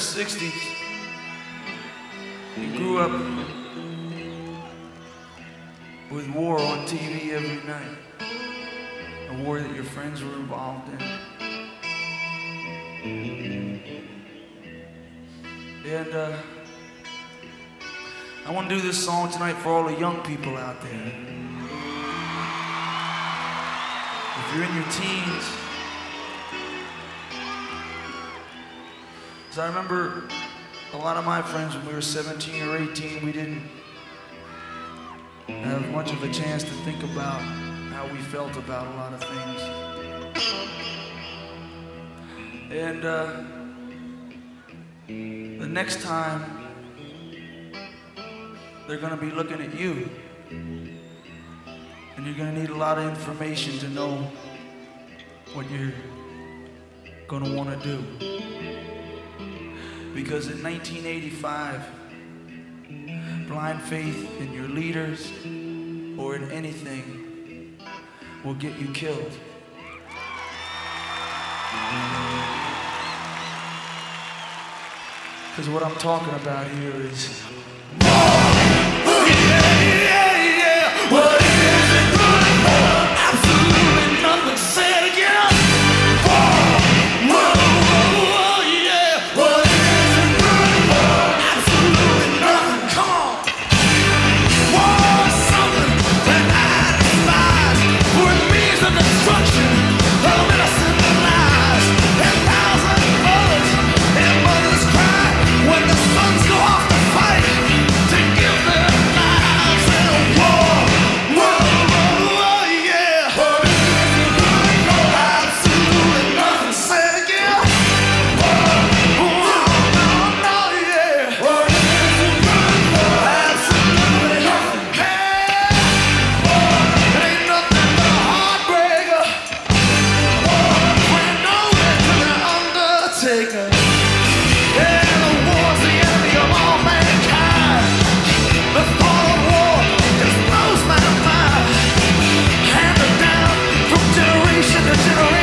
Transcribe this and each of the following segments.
60s, you grew up with war on TV every night, a war that your friends were involved in. And uh, I want to do this song tonight for all the young people out there. If you're in your teens, because I remember a lot of my friends when we were 17 or 18, we didn't have much of a chance to think about how we felt about a lot of things. And uh, the next time, they're going to be looking at you. And you're going to need a lot of information to know what you're going to want to do. Because in 1985, blind faith in your leaders or in anything will get you killed. Because what I'm talking about here is. the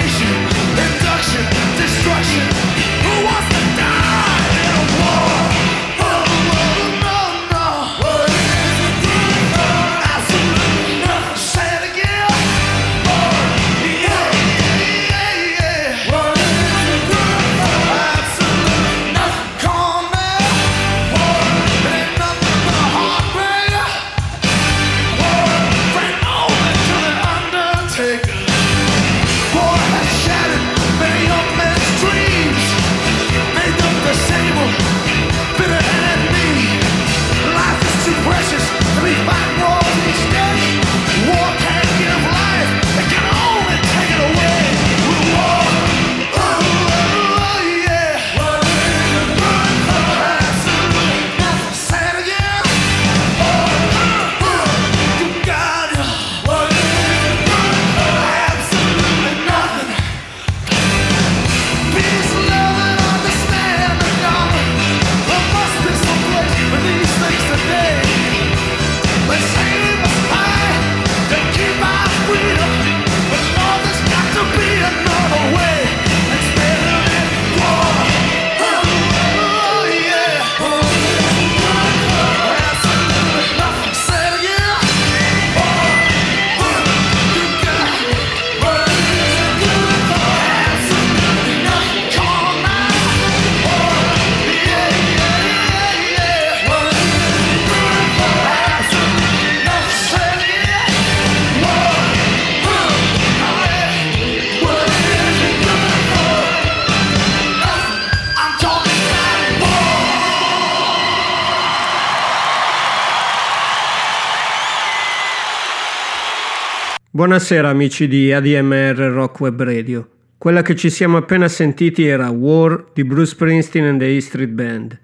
Buonasera amici di ADMR Rock Web Radio. Quella che ci siamo appena sentiti era War di Bruce Springsteen and the E Street Band.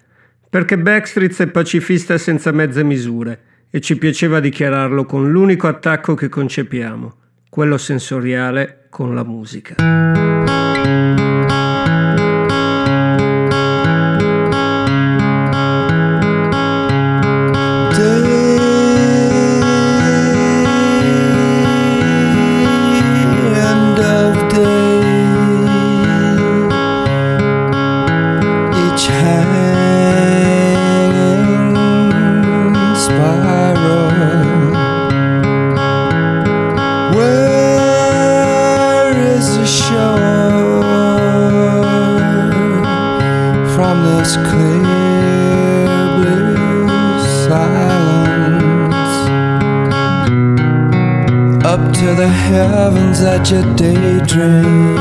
Perché Backstreet è pacifista senza mezze misure e ci piaceva dichiararlo con l'unico attacco che concepiamo, quello sensoriale con la musica. To the heavens that you daydream.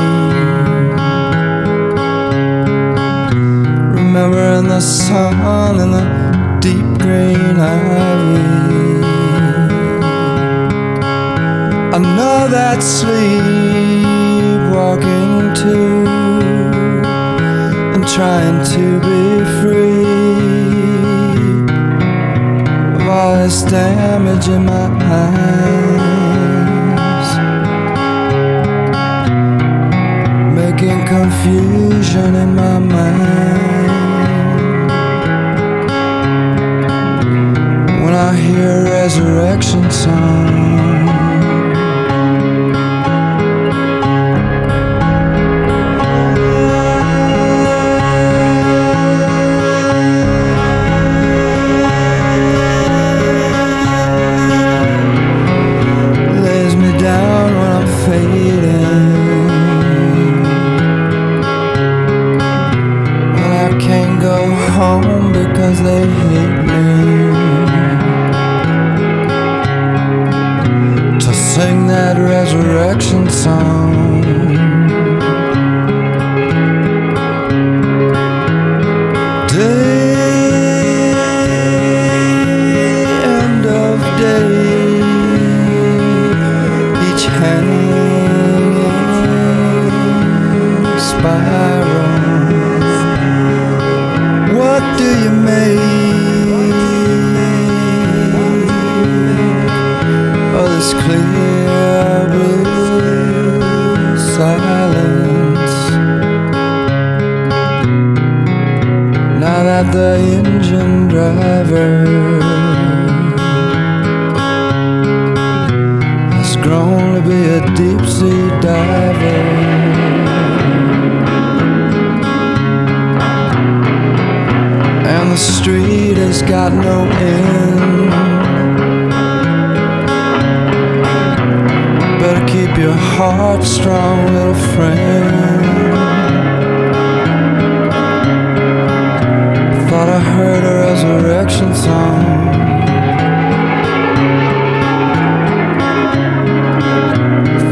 Remembering the sun and the deep green ivy. I know that sleepwalking too, and trying to be free of all this damage in my eyes, making confusion in my mind. When I hear resurrection song. Because they hate me. To sing that resurrection song. Of this clear blue silence? Now that the engine driver has grown to be a deep sea diver. Street has got no end. Better keep your heart strong, little friend. Thought I heard a resurrection song.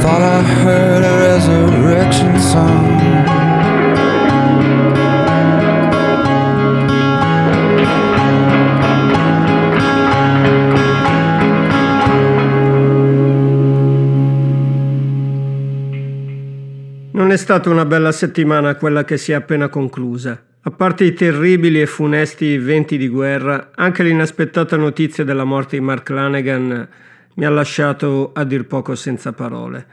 Thought I heard a resurrection song. Non è stata una bella settimana quella che si è appena conclusa. A parte i terribili e funesti venti di guerra, anche l'inaspettata notizia della morte di Mark Lanegan mi ha lasciato a dir poco senza parole.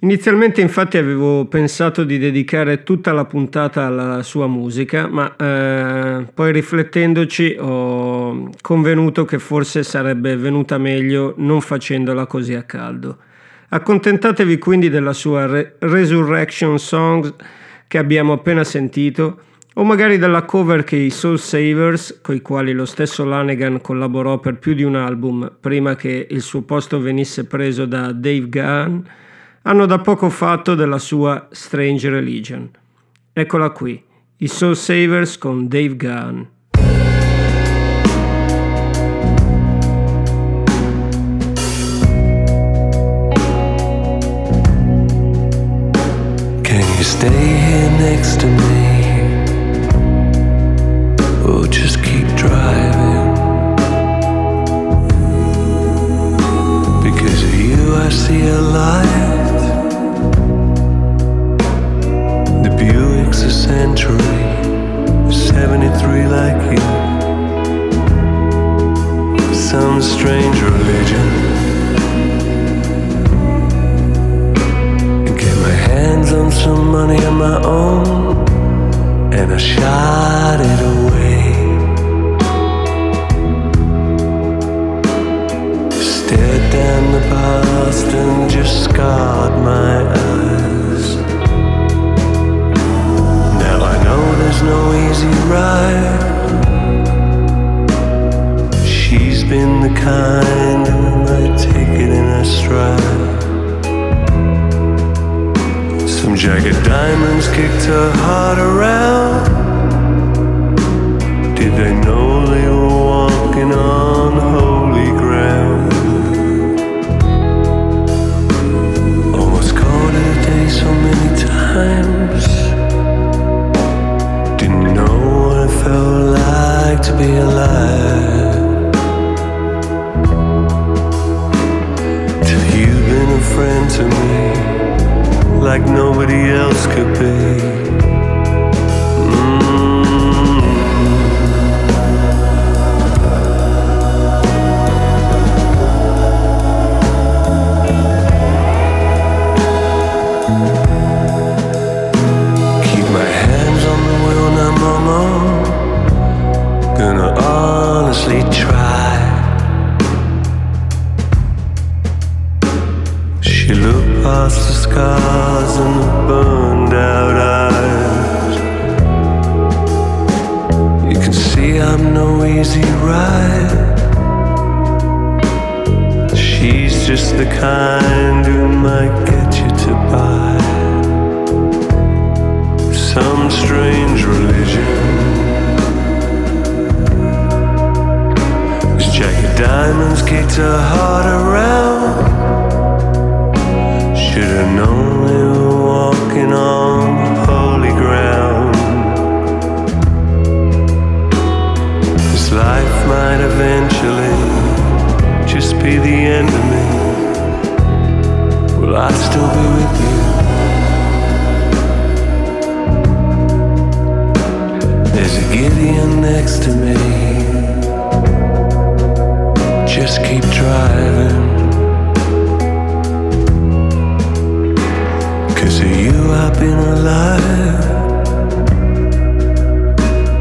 Inizialmente infatti avevo pensato di dedicare tutta la puntata alla sua musica, ma eh, poi riflettendoci ho convenuto che forse sarebbe venuta meglio non facendola così a caldo. Accontentatevi quindi della sua Re- Resurrection Songs che abbiamo appena sentito, o magari della cover che i Soul Savers, coi quali lo stesso Lanegan collaborò per più di un album prima che il suo posto venisse preso da Dave Gahan, hanno da poco fatto della sua Strange Religion. Eccola qui, i Soul Savers con Dave Gahan. You stay here next to me? Or just keep driving? Because of you, I see a light. The Buick's a century, 73 like you. Some strange religion. Hands on some money of my own, and I shot it away. Stared down the past and just scarred my eyes. Now I know there's no easy ride. She's been the kind who might take it in her stride. Some jagged diamonds kicked her heart around. Did they know they were walking on holy ground? Almost called it a day so many times. Didn't know what it felt like to be alive. You've been a friend to me like nobody else could be. Past the scars and the burned out eyes. You can see I'm no easy ride. She's just the kind who might get you to buy some strange religion. Jagged diamonds kicked her heart around. Should've known walking on holy ground. This life might eventually just be the end of me. Will I still be with you? There's a Gideon next to me. Just keep driving. Cause of you I've been alive.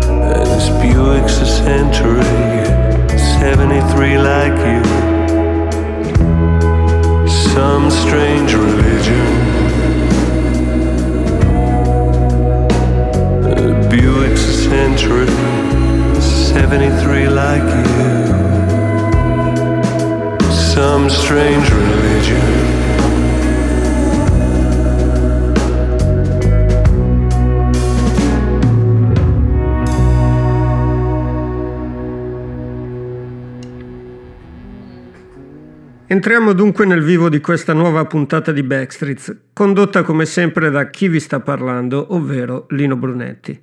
And this Buick's a century, 73 like you. Some strange religion. A Buick's a century, 73 like you. Some strange religion. Entriamo dunque nel vivo di questa nuova puntata di Backstreets, condotta come sempre da chi vi sta parlando, ovvero Lino Brunetti.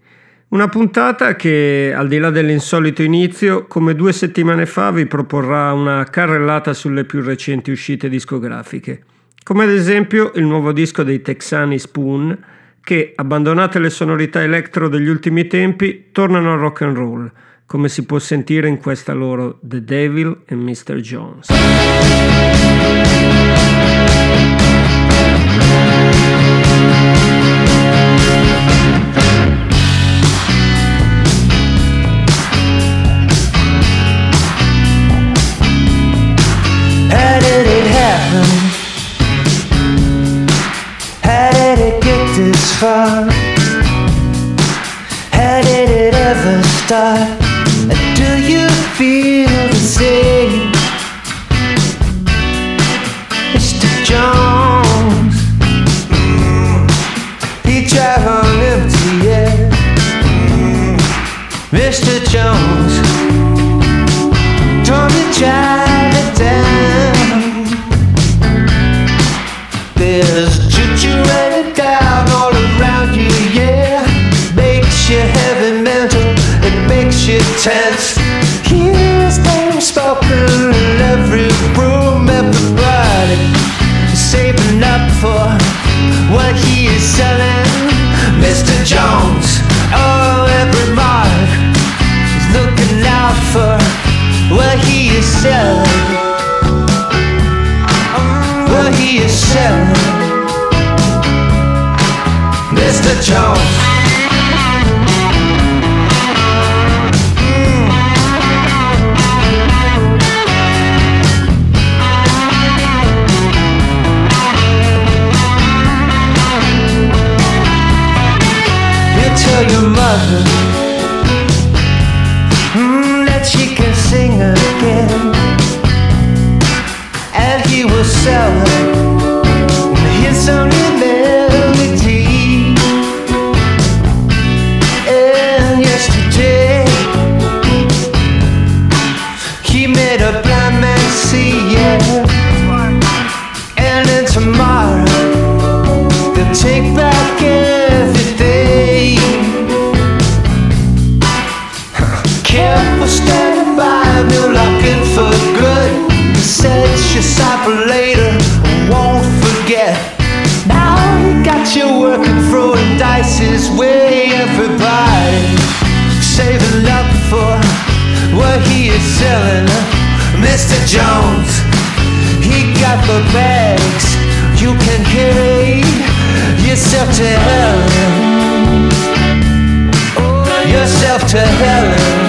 Una puntata che, al di là dell'insolito inizio, come due settimane fa vi proporrà una carrellata sulle più recenti uscite discografiche, come ad esempio il nuovo disco dei texani Spoon, che, abbandonate le sonorità electro degli ultimi tempi, tornano al rock and roll, come si può sentire in questa loro The Devil and Mr. Jones. How did it happen? How feel the same? Mr. Jones, he drive on empty, yeah. Mr. Jones, don't you drive it down? There's choo-choo running down all around you, yeah. Makes you heavy mental, it makes you tense. Well, he is sad, Mr. Jones. tell your mother yourself Jones. He got the bags. You can carry yourself to heaven. Yourself to heaven.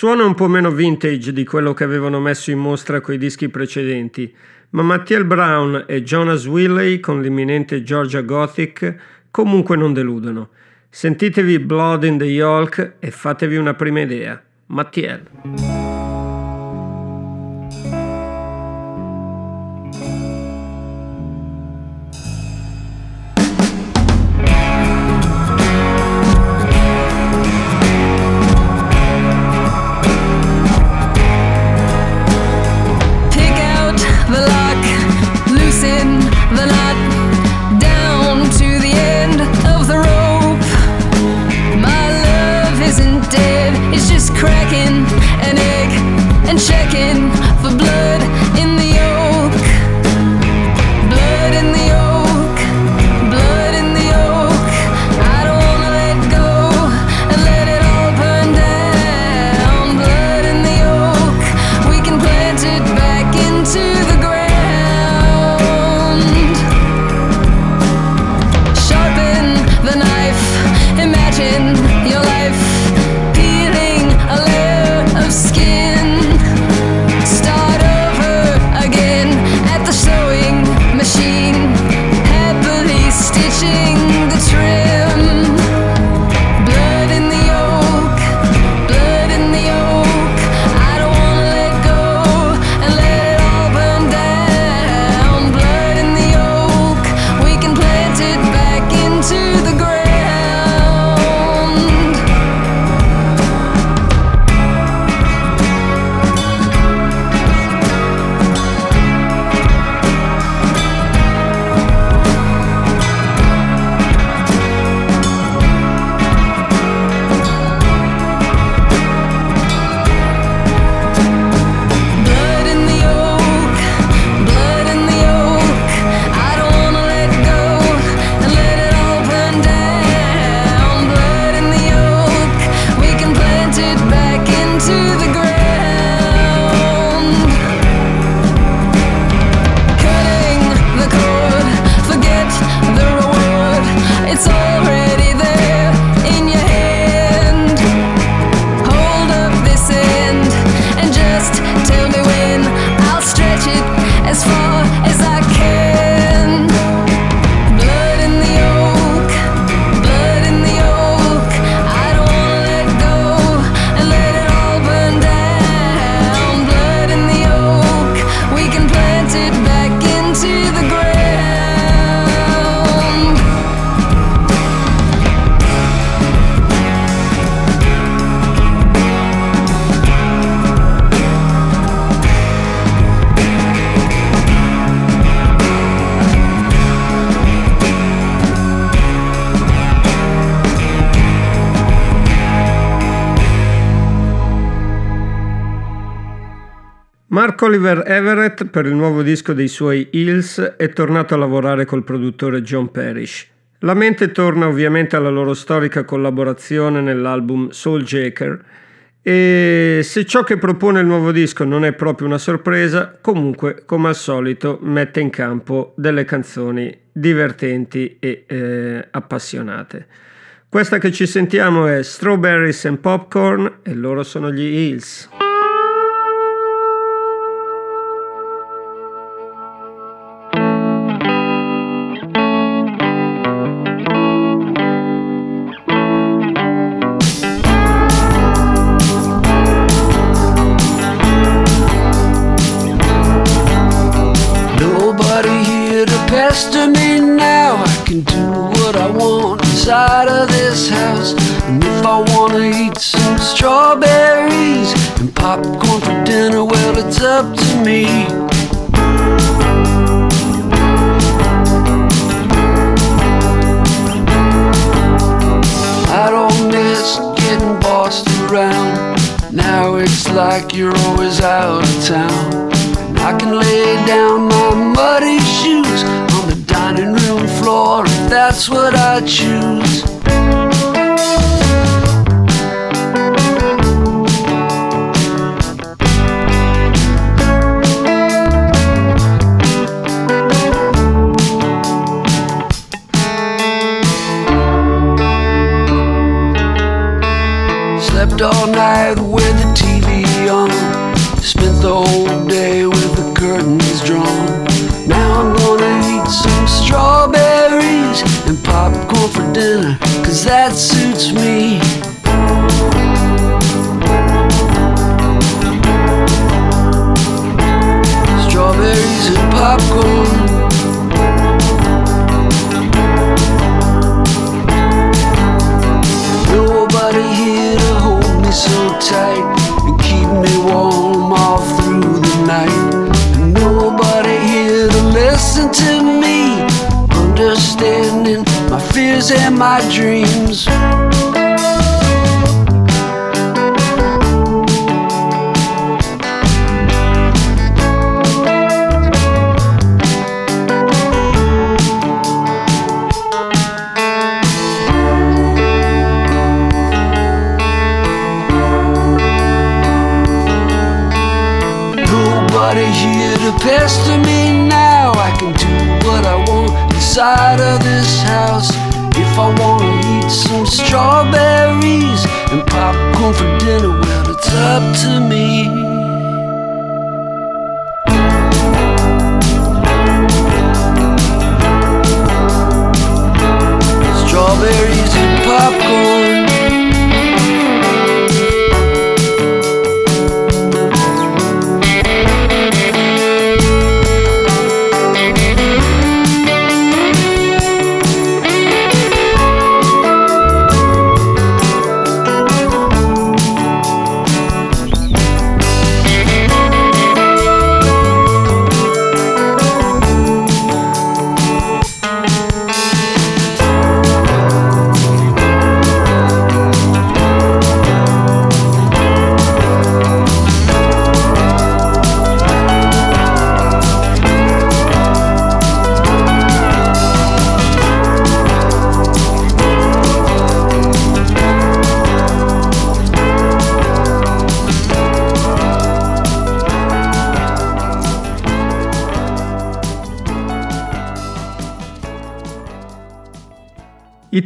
suona un po' meno vintage di quello che avevano messo in mostra coi dischi precedenti, ma Mattiel Brown e Jonas Willey con l'imminente Georgia Gothic comunque non deludono. Sentitevi Blood in the Yolk e fatevi una prima idea. Mattiel. cracking an egg and checking for blood. Mark Oliver Everett, per il nuovo disco dei suoi Hills, è tornato a lavorare col produttore John Parrish. La mente torna ovviamente alla loro storica collaborazione nell'album Soul Jaker e se ciò che propone il nuovo disco non è proprio una sorpresa, comunque come al solito mette in campo delle canzoni divertenti e eh, appassionate. Questa che ci sentiamo è Strawberries and Popcorn e loro sono gli Hills. popcorn for dinner. Well, it's up to me. I don't miss getting bossed around. Now it's like you're always out of town. I can lay down my muddy shoes on the dining room floor if that's what I choose.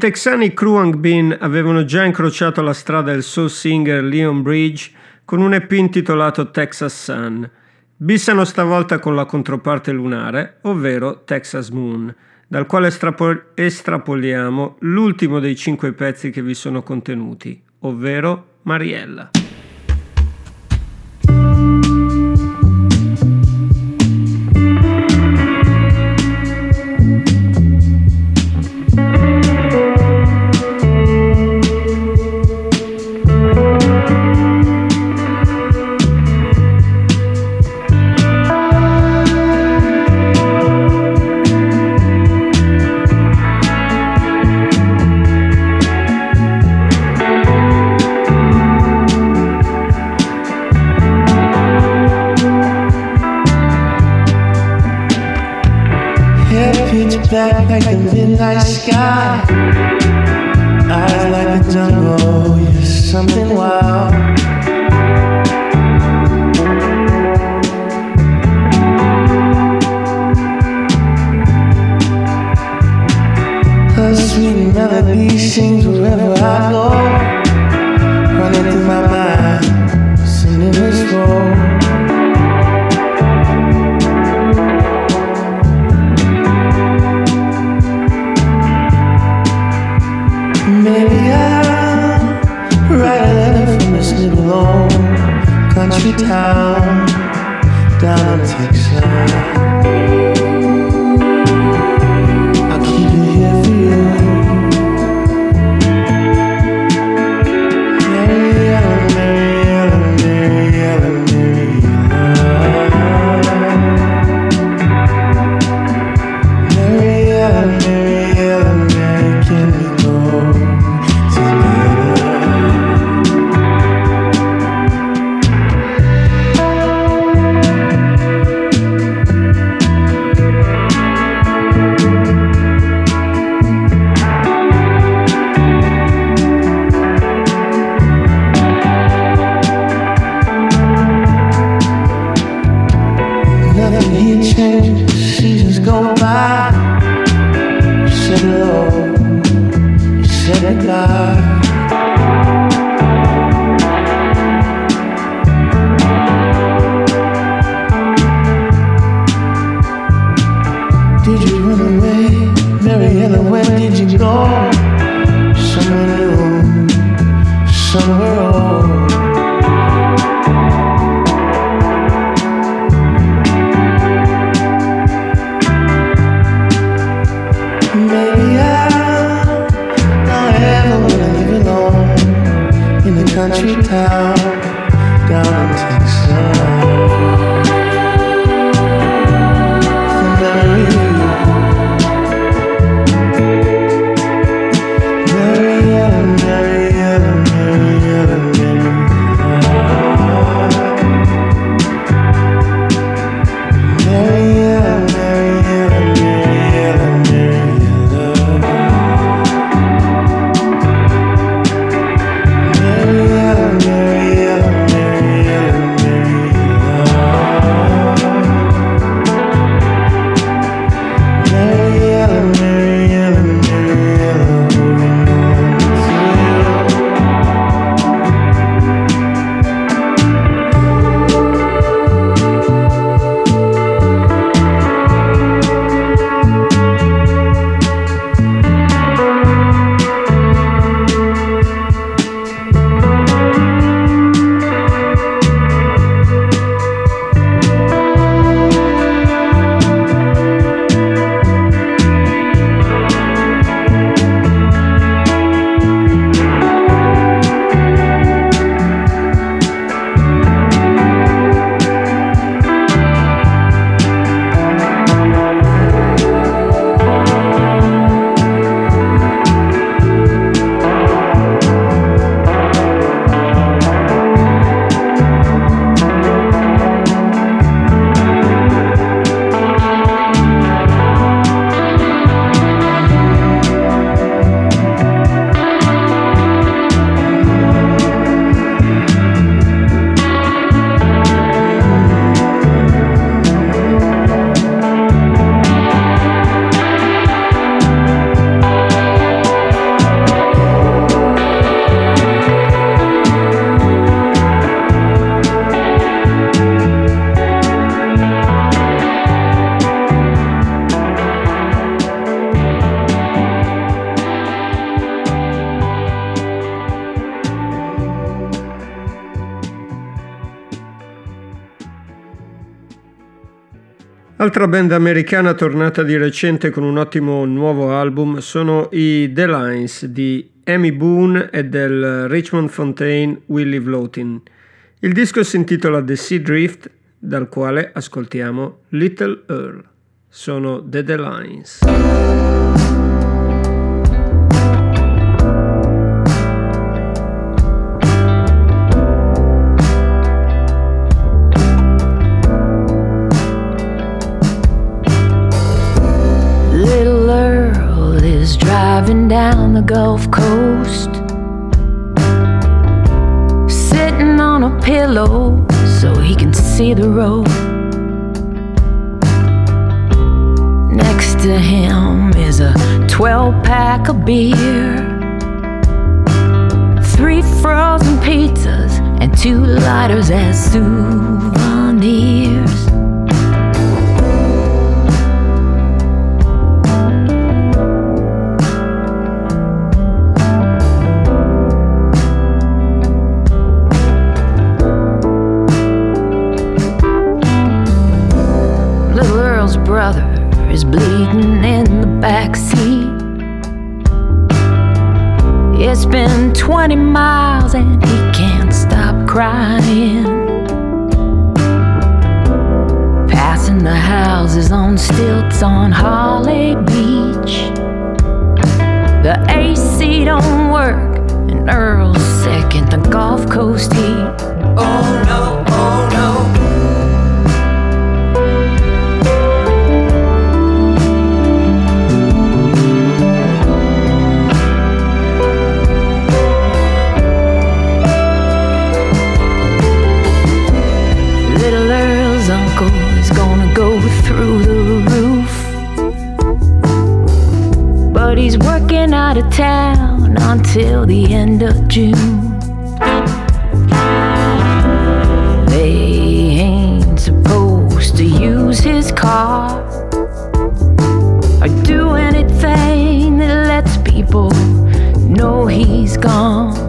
Texani Kruang Bin avevano già incrociato la strada del soul singer Leon Bridge con un EP intitolato Texas Sun. Bissano stavolta con la controparte lunare, ovvero Texas Moon, dal quale estrapo- estrapoliamo l'ultimo dei cinque pezzi che vi sono contenuti, ovvero Mariella. something wild. A sweet melody sings wherever I go. town down in Un'altra band americana tornata di recente con un ottimo nuovo album sono i The Lines di Amy Boone e del Richmond Fontaine Willie Vlotin. Il disco si intitola The Sea Drift, dal quale ascoltiamo Little Earl. Sono The The Lines. Down the Gulf Coast. Sitting on a pillow so he can see the road. Next to him is a 12 pack of beer, three frozen pizzas, and two lighters as souvenirs. Is bleeding in the back seat. It's been 20 miles and he can't stop crying. Passing the houses on stilts on Holly Beach. The AC don't work and Earl's sick in the Gulf Coast heat. Out of town until the end of June. They ain't supposed to use his car or do anything that lets people know he's gone.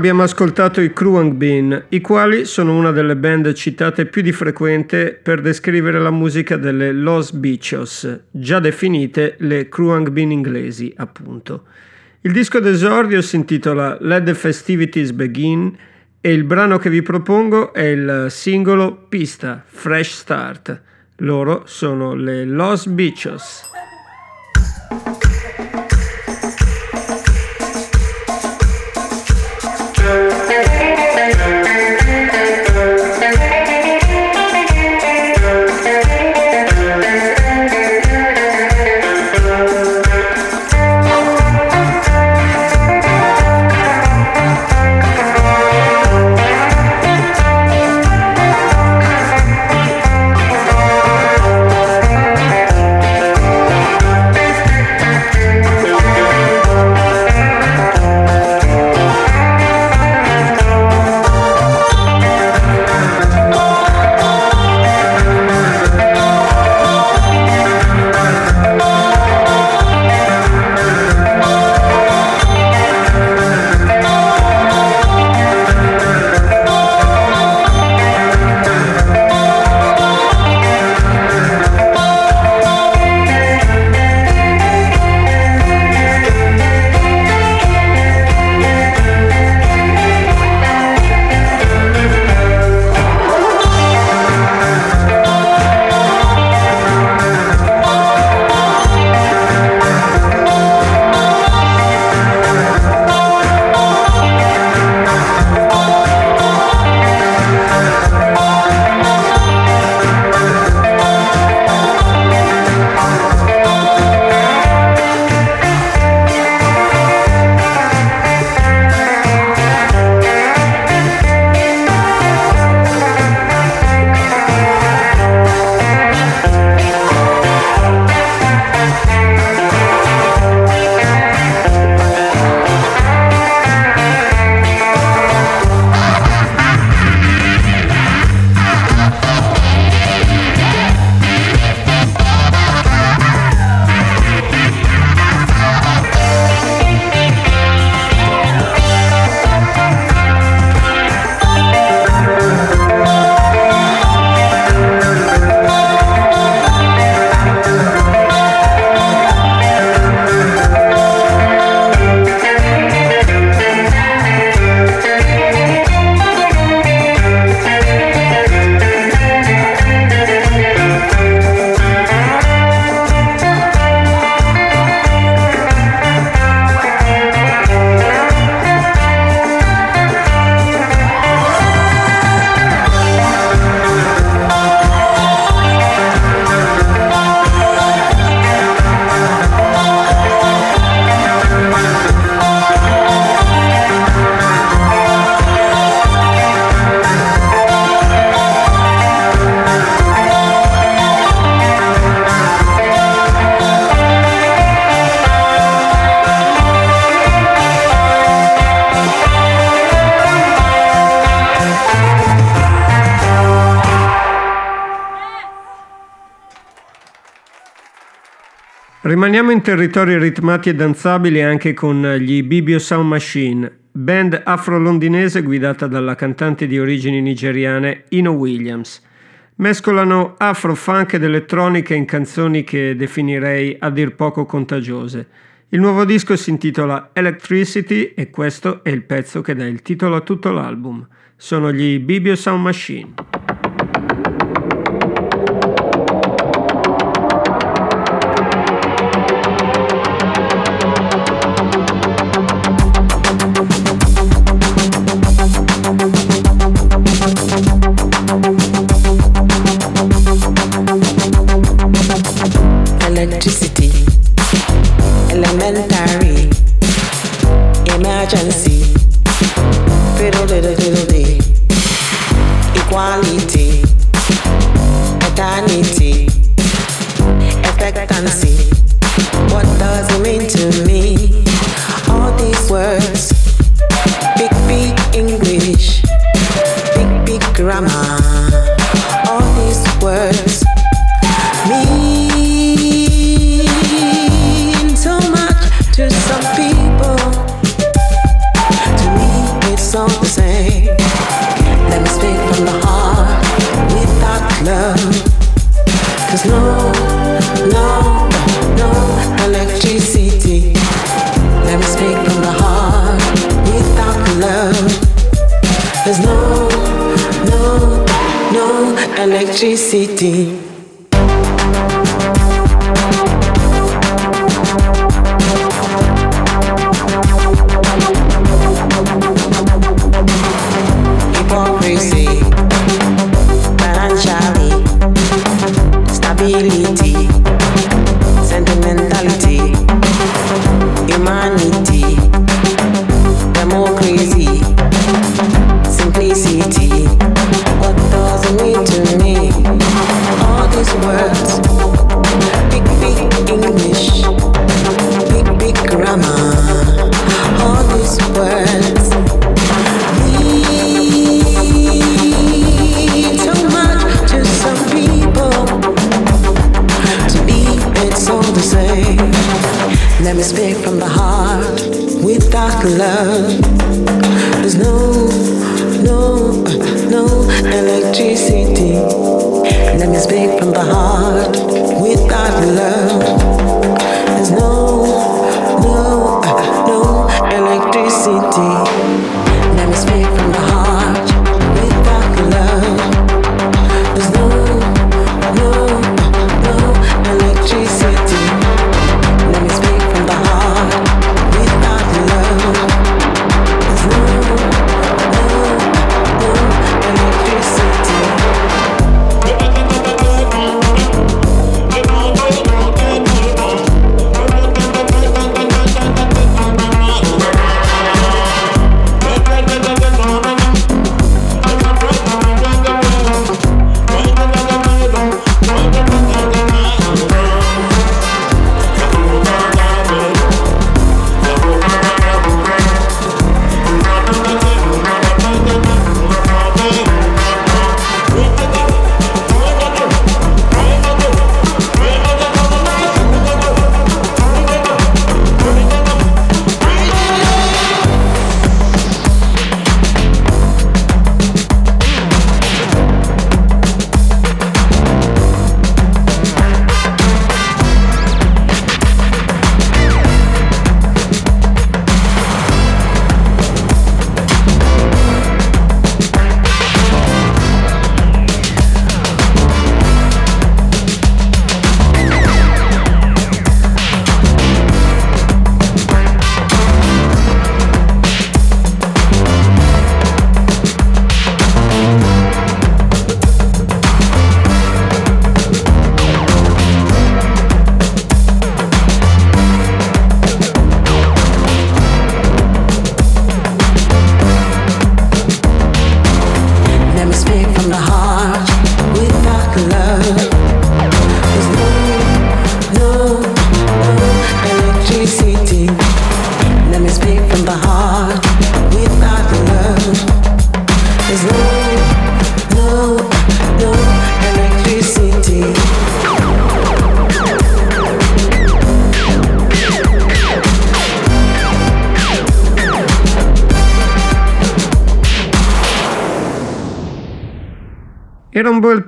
Abbiamo ascoltato i Kruang Bin, i quali sono una delle band citate più di frequente per descrivere la musica delle Los Bichos, già definite le Kruang Bin inglesi, appunto. Il disco d'esordio si intitola Let the Festivities Begin e il brano che vi propongo è il singolo Pista, Fresh Start. Loro sono le Los Bichos. Bye. Torniamo in territori ritmati e danzabili anche con gli Bibio Sound Machine, band afro-londinese guidata dalla cantante di origini nigeriane Ino Williams. Mescolano afro-funk ed elettronica in canzoni che definirei a dir poco contagiose. Il nuovo disco si intitola Electricity e questo è il pezzo che dà il titolo a tutto l'album. Sono gli Bibio Sound Machine. electricity.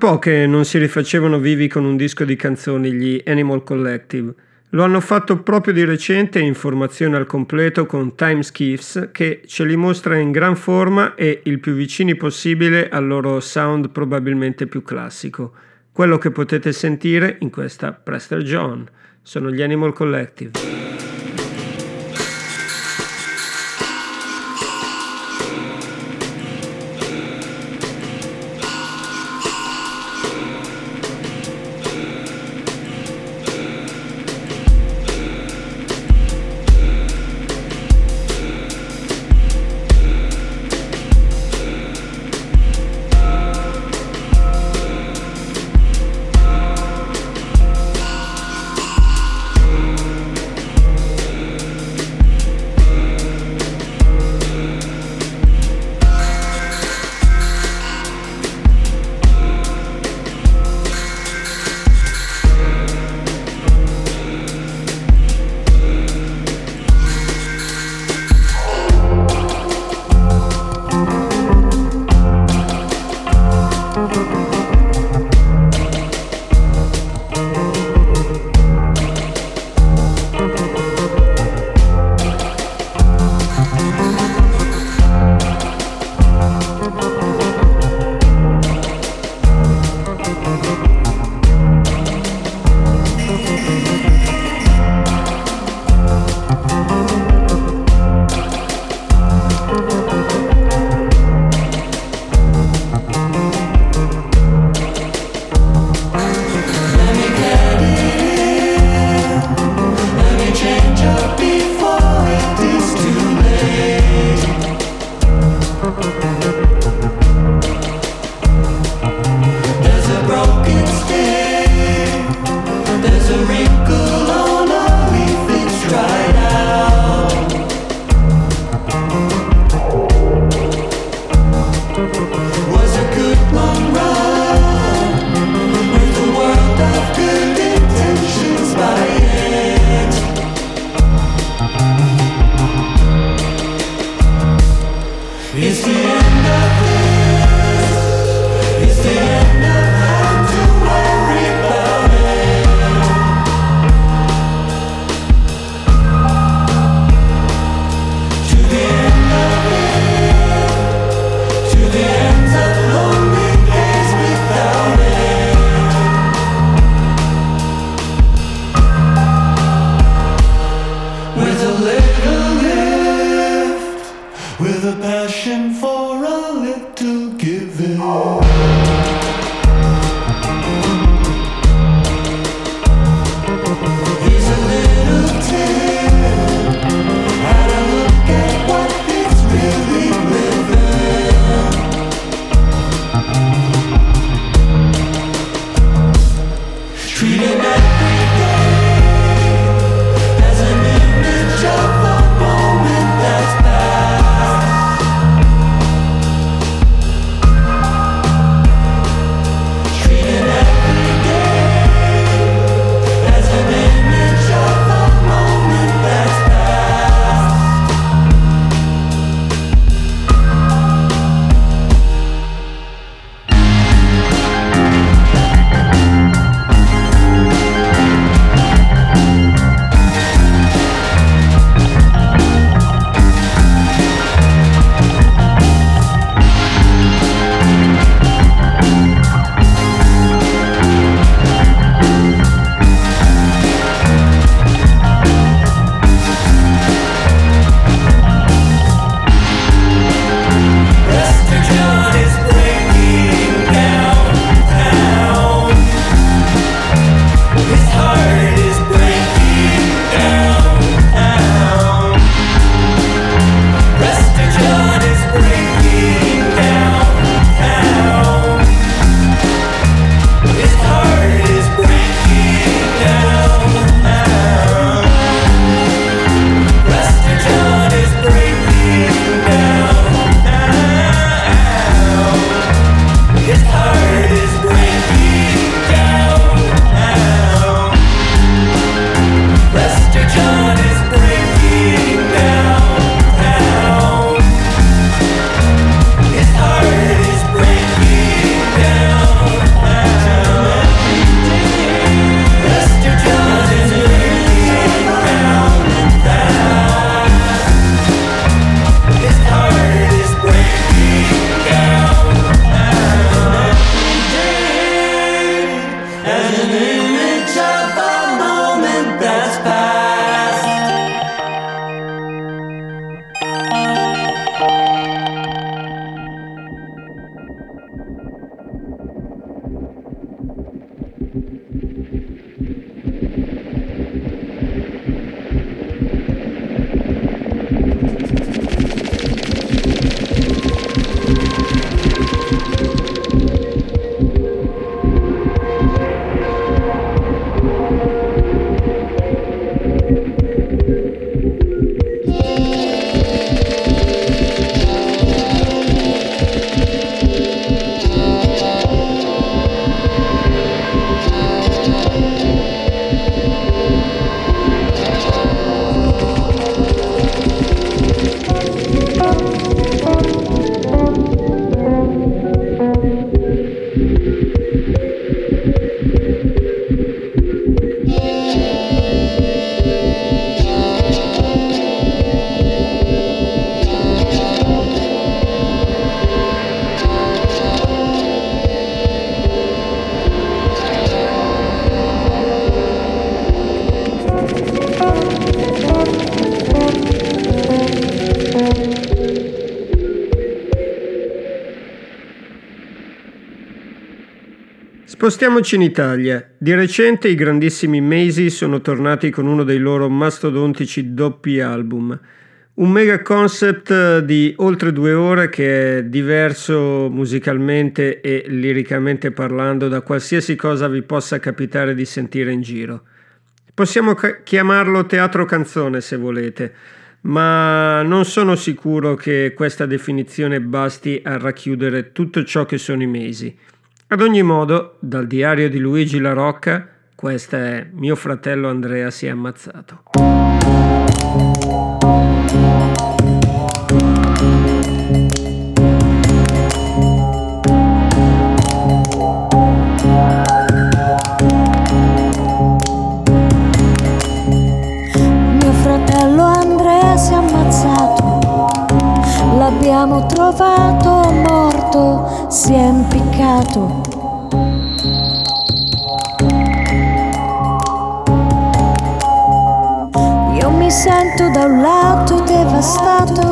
Po' che non si rifacevano vivi con un disco di canzoni gli Animal Collective. Lo hanno fatto proprio di recente in formazione al completo con Time Skiffs che ce li mostra in gran forma e il più vicini possibile al loro sound probabilmente più classico. Quello che potete sentire in questa Prester John sono gli Animal Collective. Spostiamoci in Italia. Di recente i grandissimi Macy sono tornati con uno dei loro mastodontici doppi album. Un mega concept di oltre due ore che è diverso musicalmente e liricamente parlando da qualsiasi cosa vi possa capitare di sentire in giro. Possiamo chiamarlo teatro canzone se volete, ma non sono sicuro che questa definizione basti a racchiudere tutto ciò che sono i mesi. Ad ogni modo, dal diario di Luigi La Rocca, questa è Mio fratello Andrea si è ammazzato. Mio fratello Andrea si è ammazzato, l'abbiamo trovato morto, si è impiccato. Sento da un lato devastato,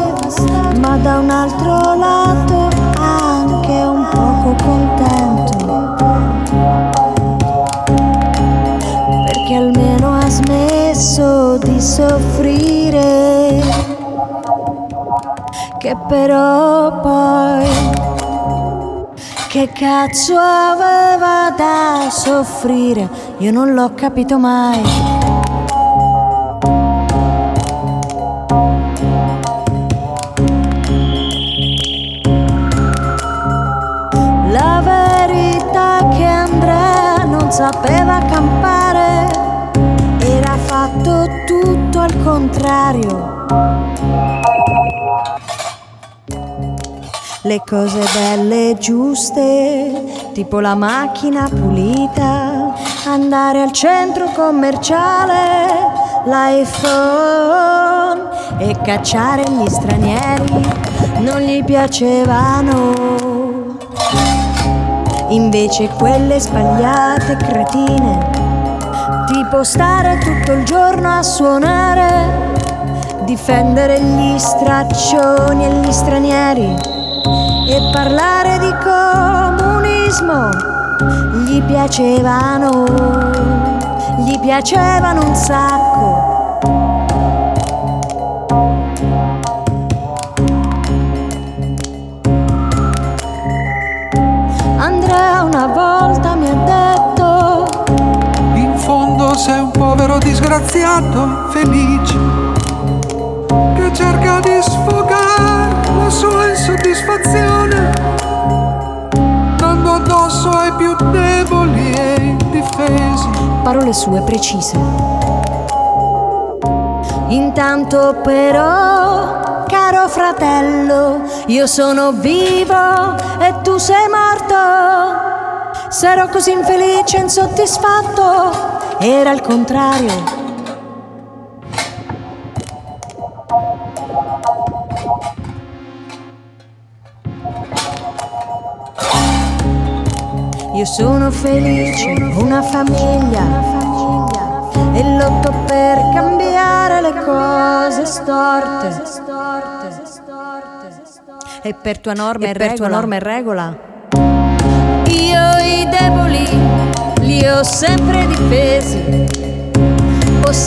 ma da un altro lato anche un poco contento. Perché almeno ha smesso di soffrire. Che però poi che cazzo aveva da soffrire? Io non l'ho capito mai. Sapeva campare, era fatto tutto al contrario. Le cose belle e giuste, tipo la macchina pulita, andare al centro commerciale, l'iPhone e cacciare gli stranieri, non gli piacevano. Invece quelle sbagliate cretine, tipo stare tutto il giorno a suonare, difendere gli straccioni e gli stranieri e parlare di comunismo, gli piacevano, gli piacevano un sacco. Sei un povero disgraziato, felice, che cerca di sfogare la sua insoddisfazione, dando addosso ai più deboli e indifesi. parole sue precise. Intanto però, caro fratello, io sono vivo e tu sei morto. Ero così infelice e insoddisfatto, era il contrario. Io sono felice, una famiglia, e lotto per cambiare le cose storte. E per tua norma e, per tua norma e regola. Io i deboli li ho sempre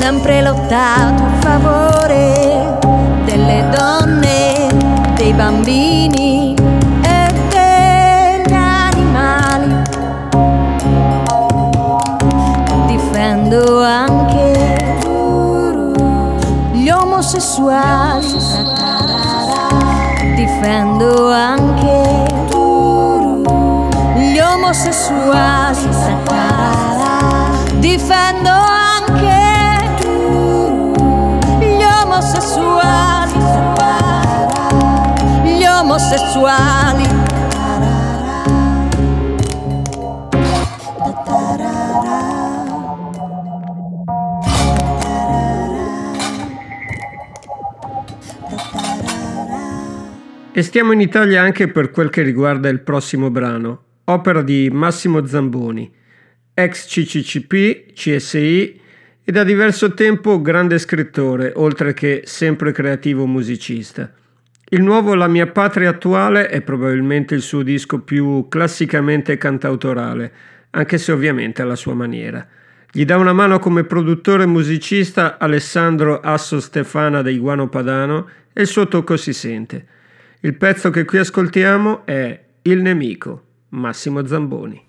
sempre lottato a favore delle donne, dei bambini e degli animali. Difendo anche gli omosessuali. Difendo anche gli omosessuali. Difendo omosessuali. Gli omosessuali. E stiamo in Italia anche per quel che riguarda il prossimo brano, opera di Massimo Zamboni, ex CCCP, CSI e da diverso tempo grande scrittore, oltre che sempre creativo musicista. Il nuovo La mia patria attuale è probabilmente il suo disco più classicamente cantautorale, anche se ovviamente alla sua maniera. Gli dà una mano come produttore e musicista Alessandro Asso Stefana dei Guano Padano e il suo tocco si sente. Il pezzo che qui ascoltiamo è Il nemico, Massimo Zamboni.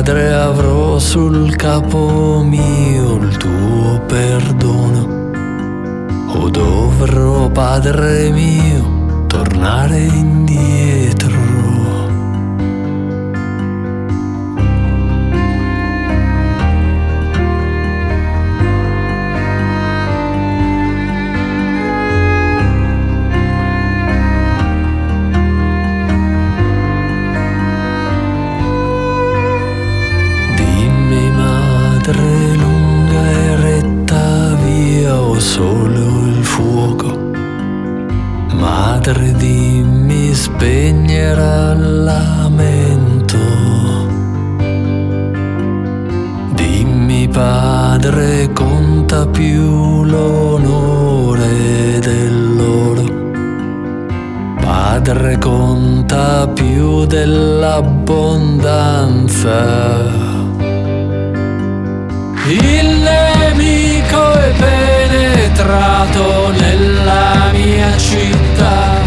Padre avrò sul capo mio il tuo perdono. O dovrò padre mio tornare indietro conta più l'onore dell'oro Padre conta più dell'abbondanza il nemico è penetrato nella mia città.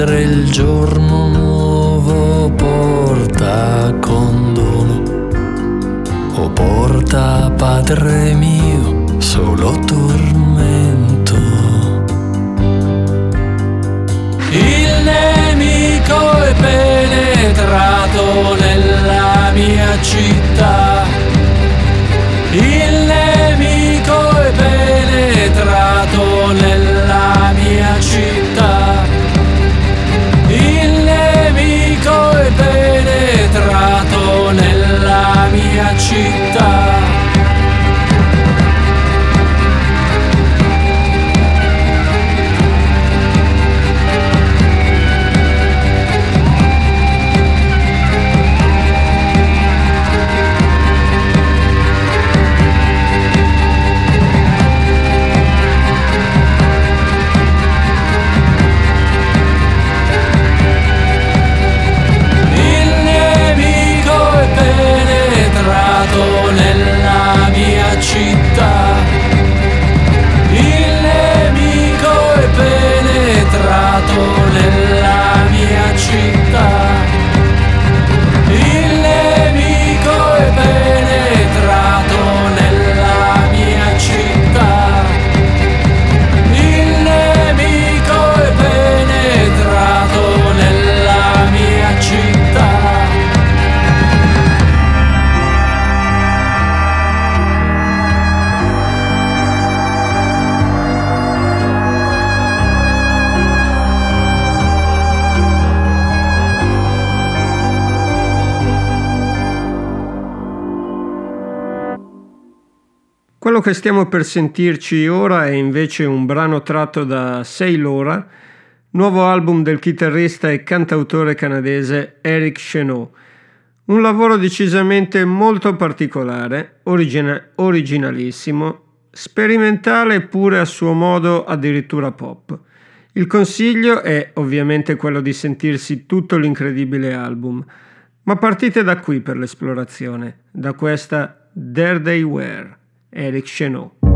Padre il giorno nuovo porta condono. O porta padre mio solo tormento. Il nemico è penetrato nella mia città. Quello che stiamo per sentirci ora è invece un brano tratto da Sei l'ora, nuovo album del chitarrista e cantautore canadese Eric Chenot. Un lavoro decisamente molto particolare, origina- originalissimo, sperimentale eppure a suo modo addirittura pop. Il consiglio è ovviamente quello di sentirsi tutto l'incredibile album, Ma partite da qui per l'esplorazione, da questa There They Were, Eric Cheneau.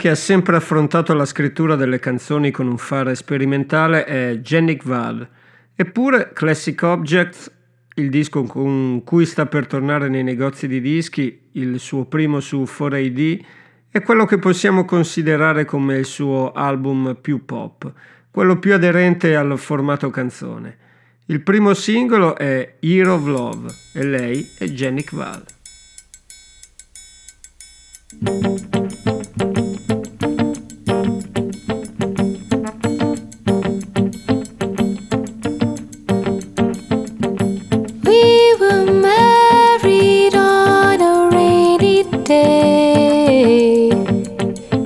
che ha sempre affrontato la scrittura delle canzoni con un fare sperimentale è Jannick Vall, eppure Classic Objects, il disco con cui sta per tornare nei negozi di dischi, il suo primo su 4AD, è quello che possiamo considerare come il suo album più pop, quello più aderente al formato canzone. Il primo singolo è Hero of Love e lei è Jannick Vall.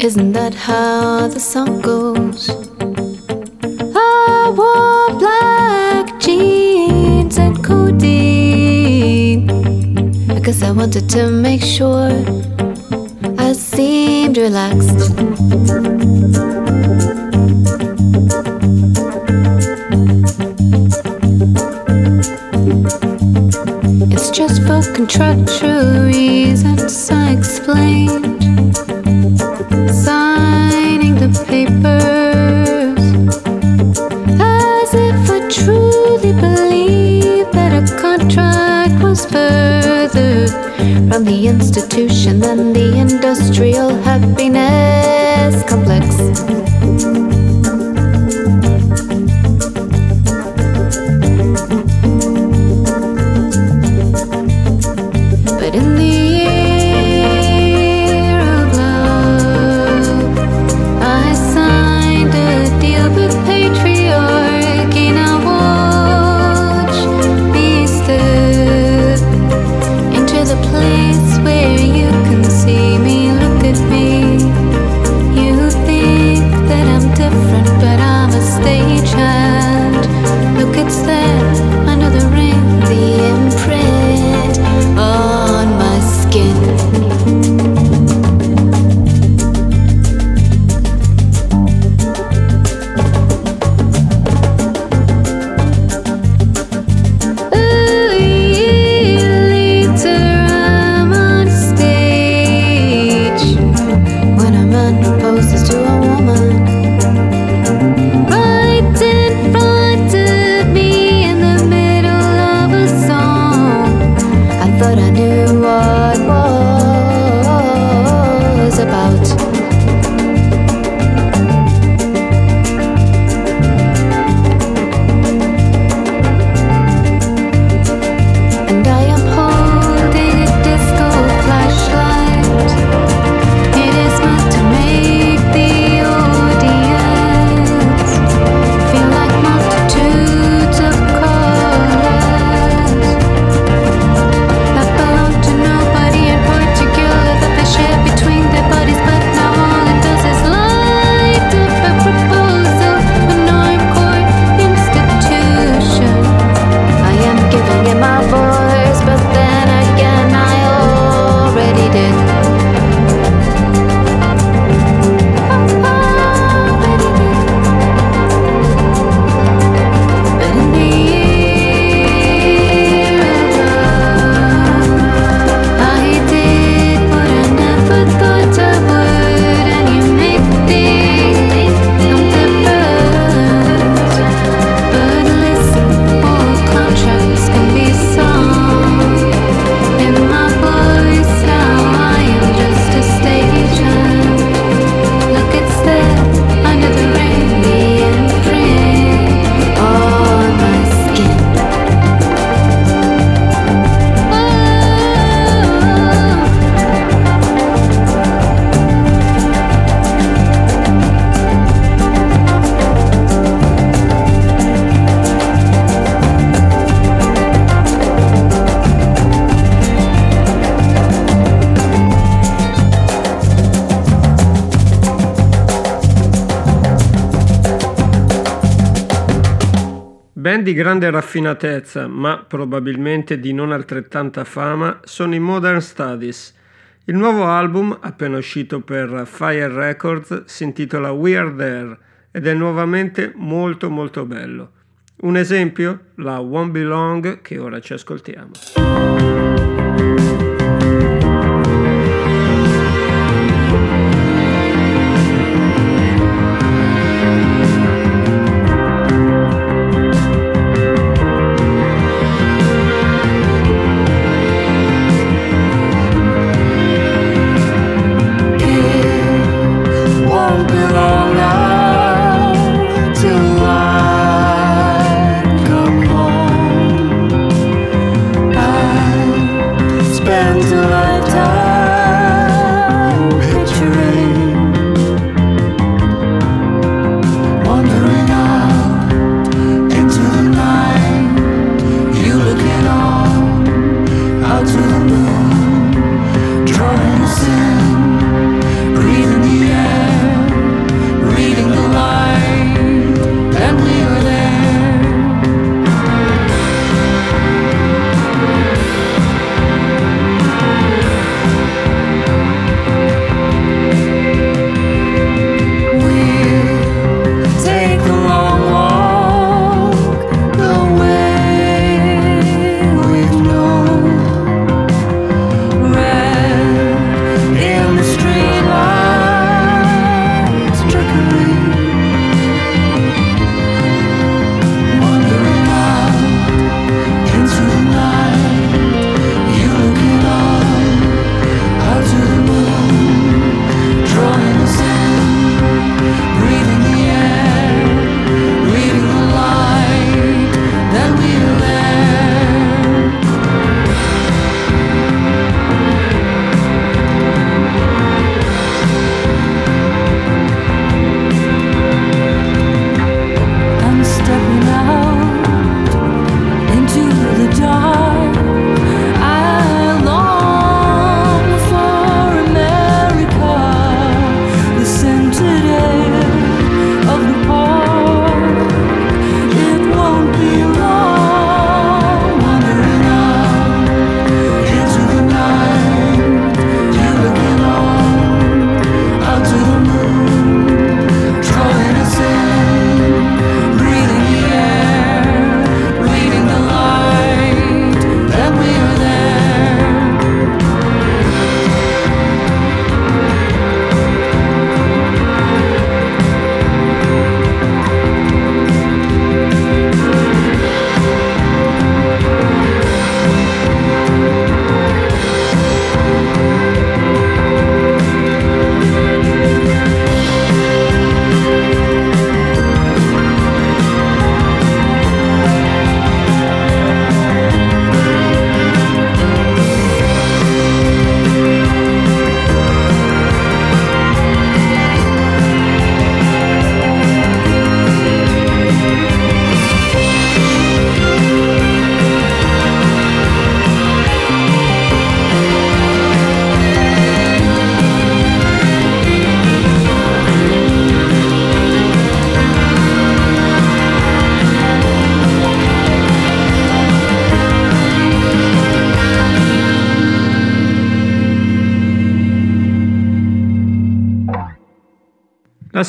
Isn't that how the song goes? I wore black jeans and codeine. I guess I wanted to make sure I seemed relaxed. It's just for contractual reasons I explain. and the institution and the industrial happiness. di grande raffinatezza, ma probabilmente di non altrettanta fama, sono i Modern Studies. Il nuovo album, appena uscito per Fire Records, si intitola We Are There ed è nuovamente molto molto bello. Un esempio? La Won't Be Long che ora ci ascoltiamo.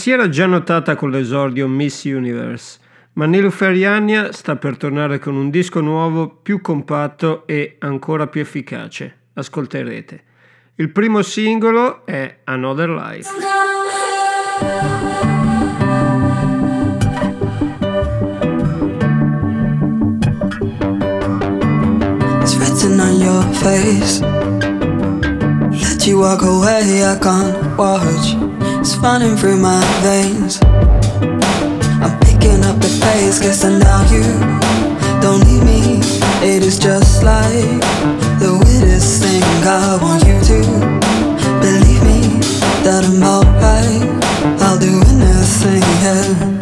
si era già notata con l'esordio Miss Universe, ma Nilufer Ferriania sta per tornare con un disco nuovo più compatto e ancora più efficace. Ascolterete. Il primo singolo è Another Life. face. Let you walk away, I can't watch. It's running through my veins. I'm picking up the pace, Guess I know you don't need me. It is just like the weirdest thing. I want you to believe me that I'm alright. I'll do anything, yeah.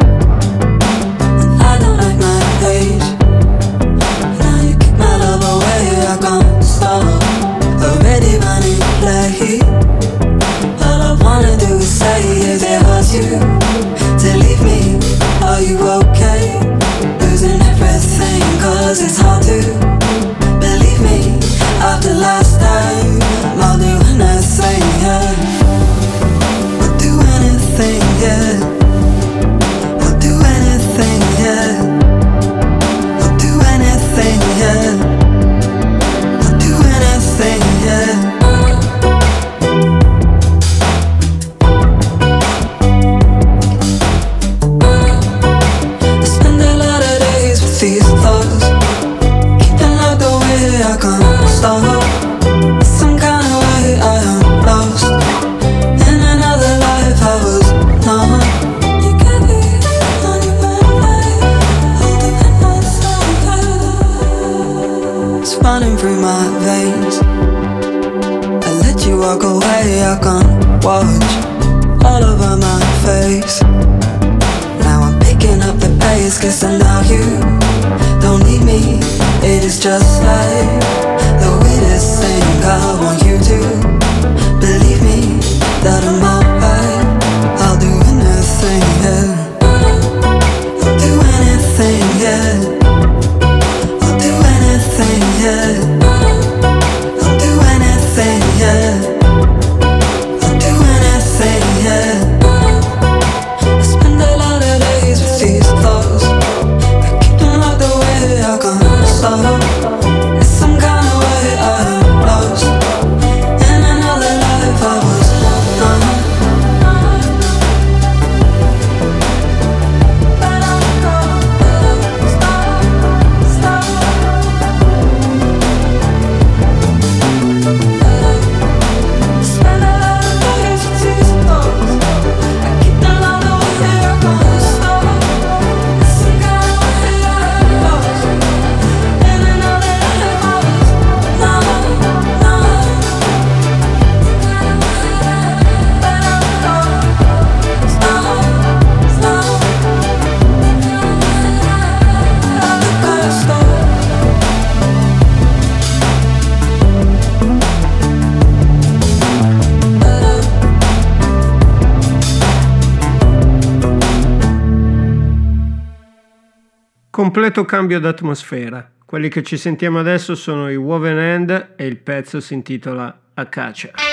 marcato cambio d'atmosfera. Quelli che ci sentiamo adesso sono i Woven End e il pezzo si intitola Acacia.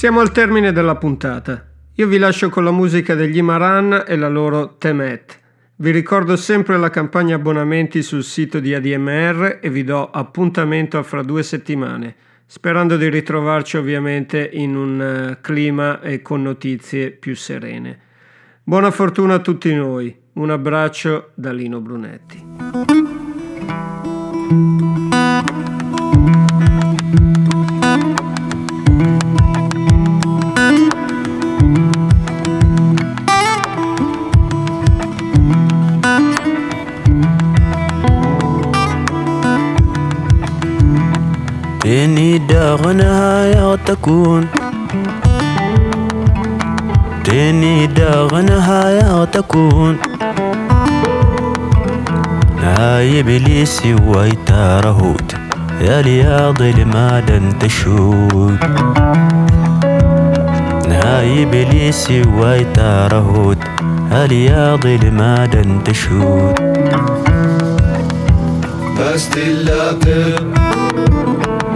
Siamo al termine della puntata. Io vi lascio con la musica degli Imaran e la loro Temet. Vi ricordo sempre la campagna abbonamenti sul sito di ADMR e vi do appuntamento fra due settimane, sperando di ritrovarci ovviamente in un eh, clima e con notizie più serene. Buona fortuna a tutti noi. Un abbraccio da Lino Brunetti. دار نهاية تكون تاني دار نهاية تكون نهاية بليسي ويتا رهود يا لياضي ما دن تشود نهاية بليسي ويتا رهود يا لياضي لما دن تشود بس تلاقي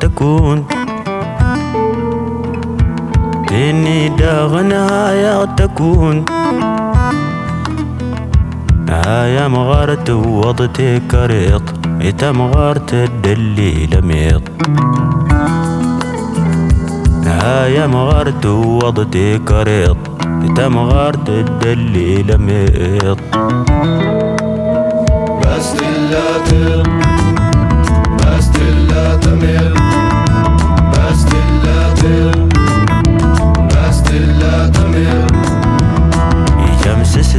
تكون. إني داغنها يا تكون. يا مغارت وضتي كريط إتا مغارت الدلي لميط يا مغارت وضتي كريط إتا مغارت الدلي لميط مستمر. بستل تمر. بستل تمر يجمسس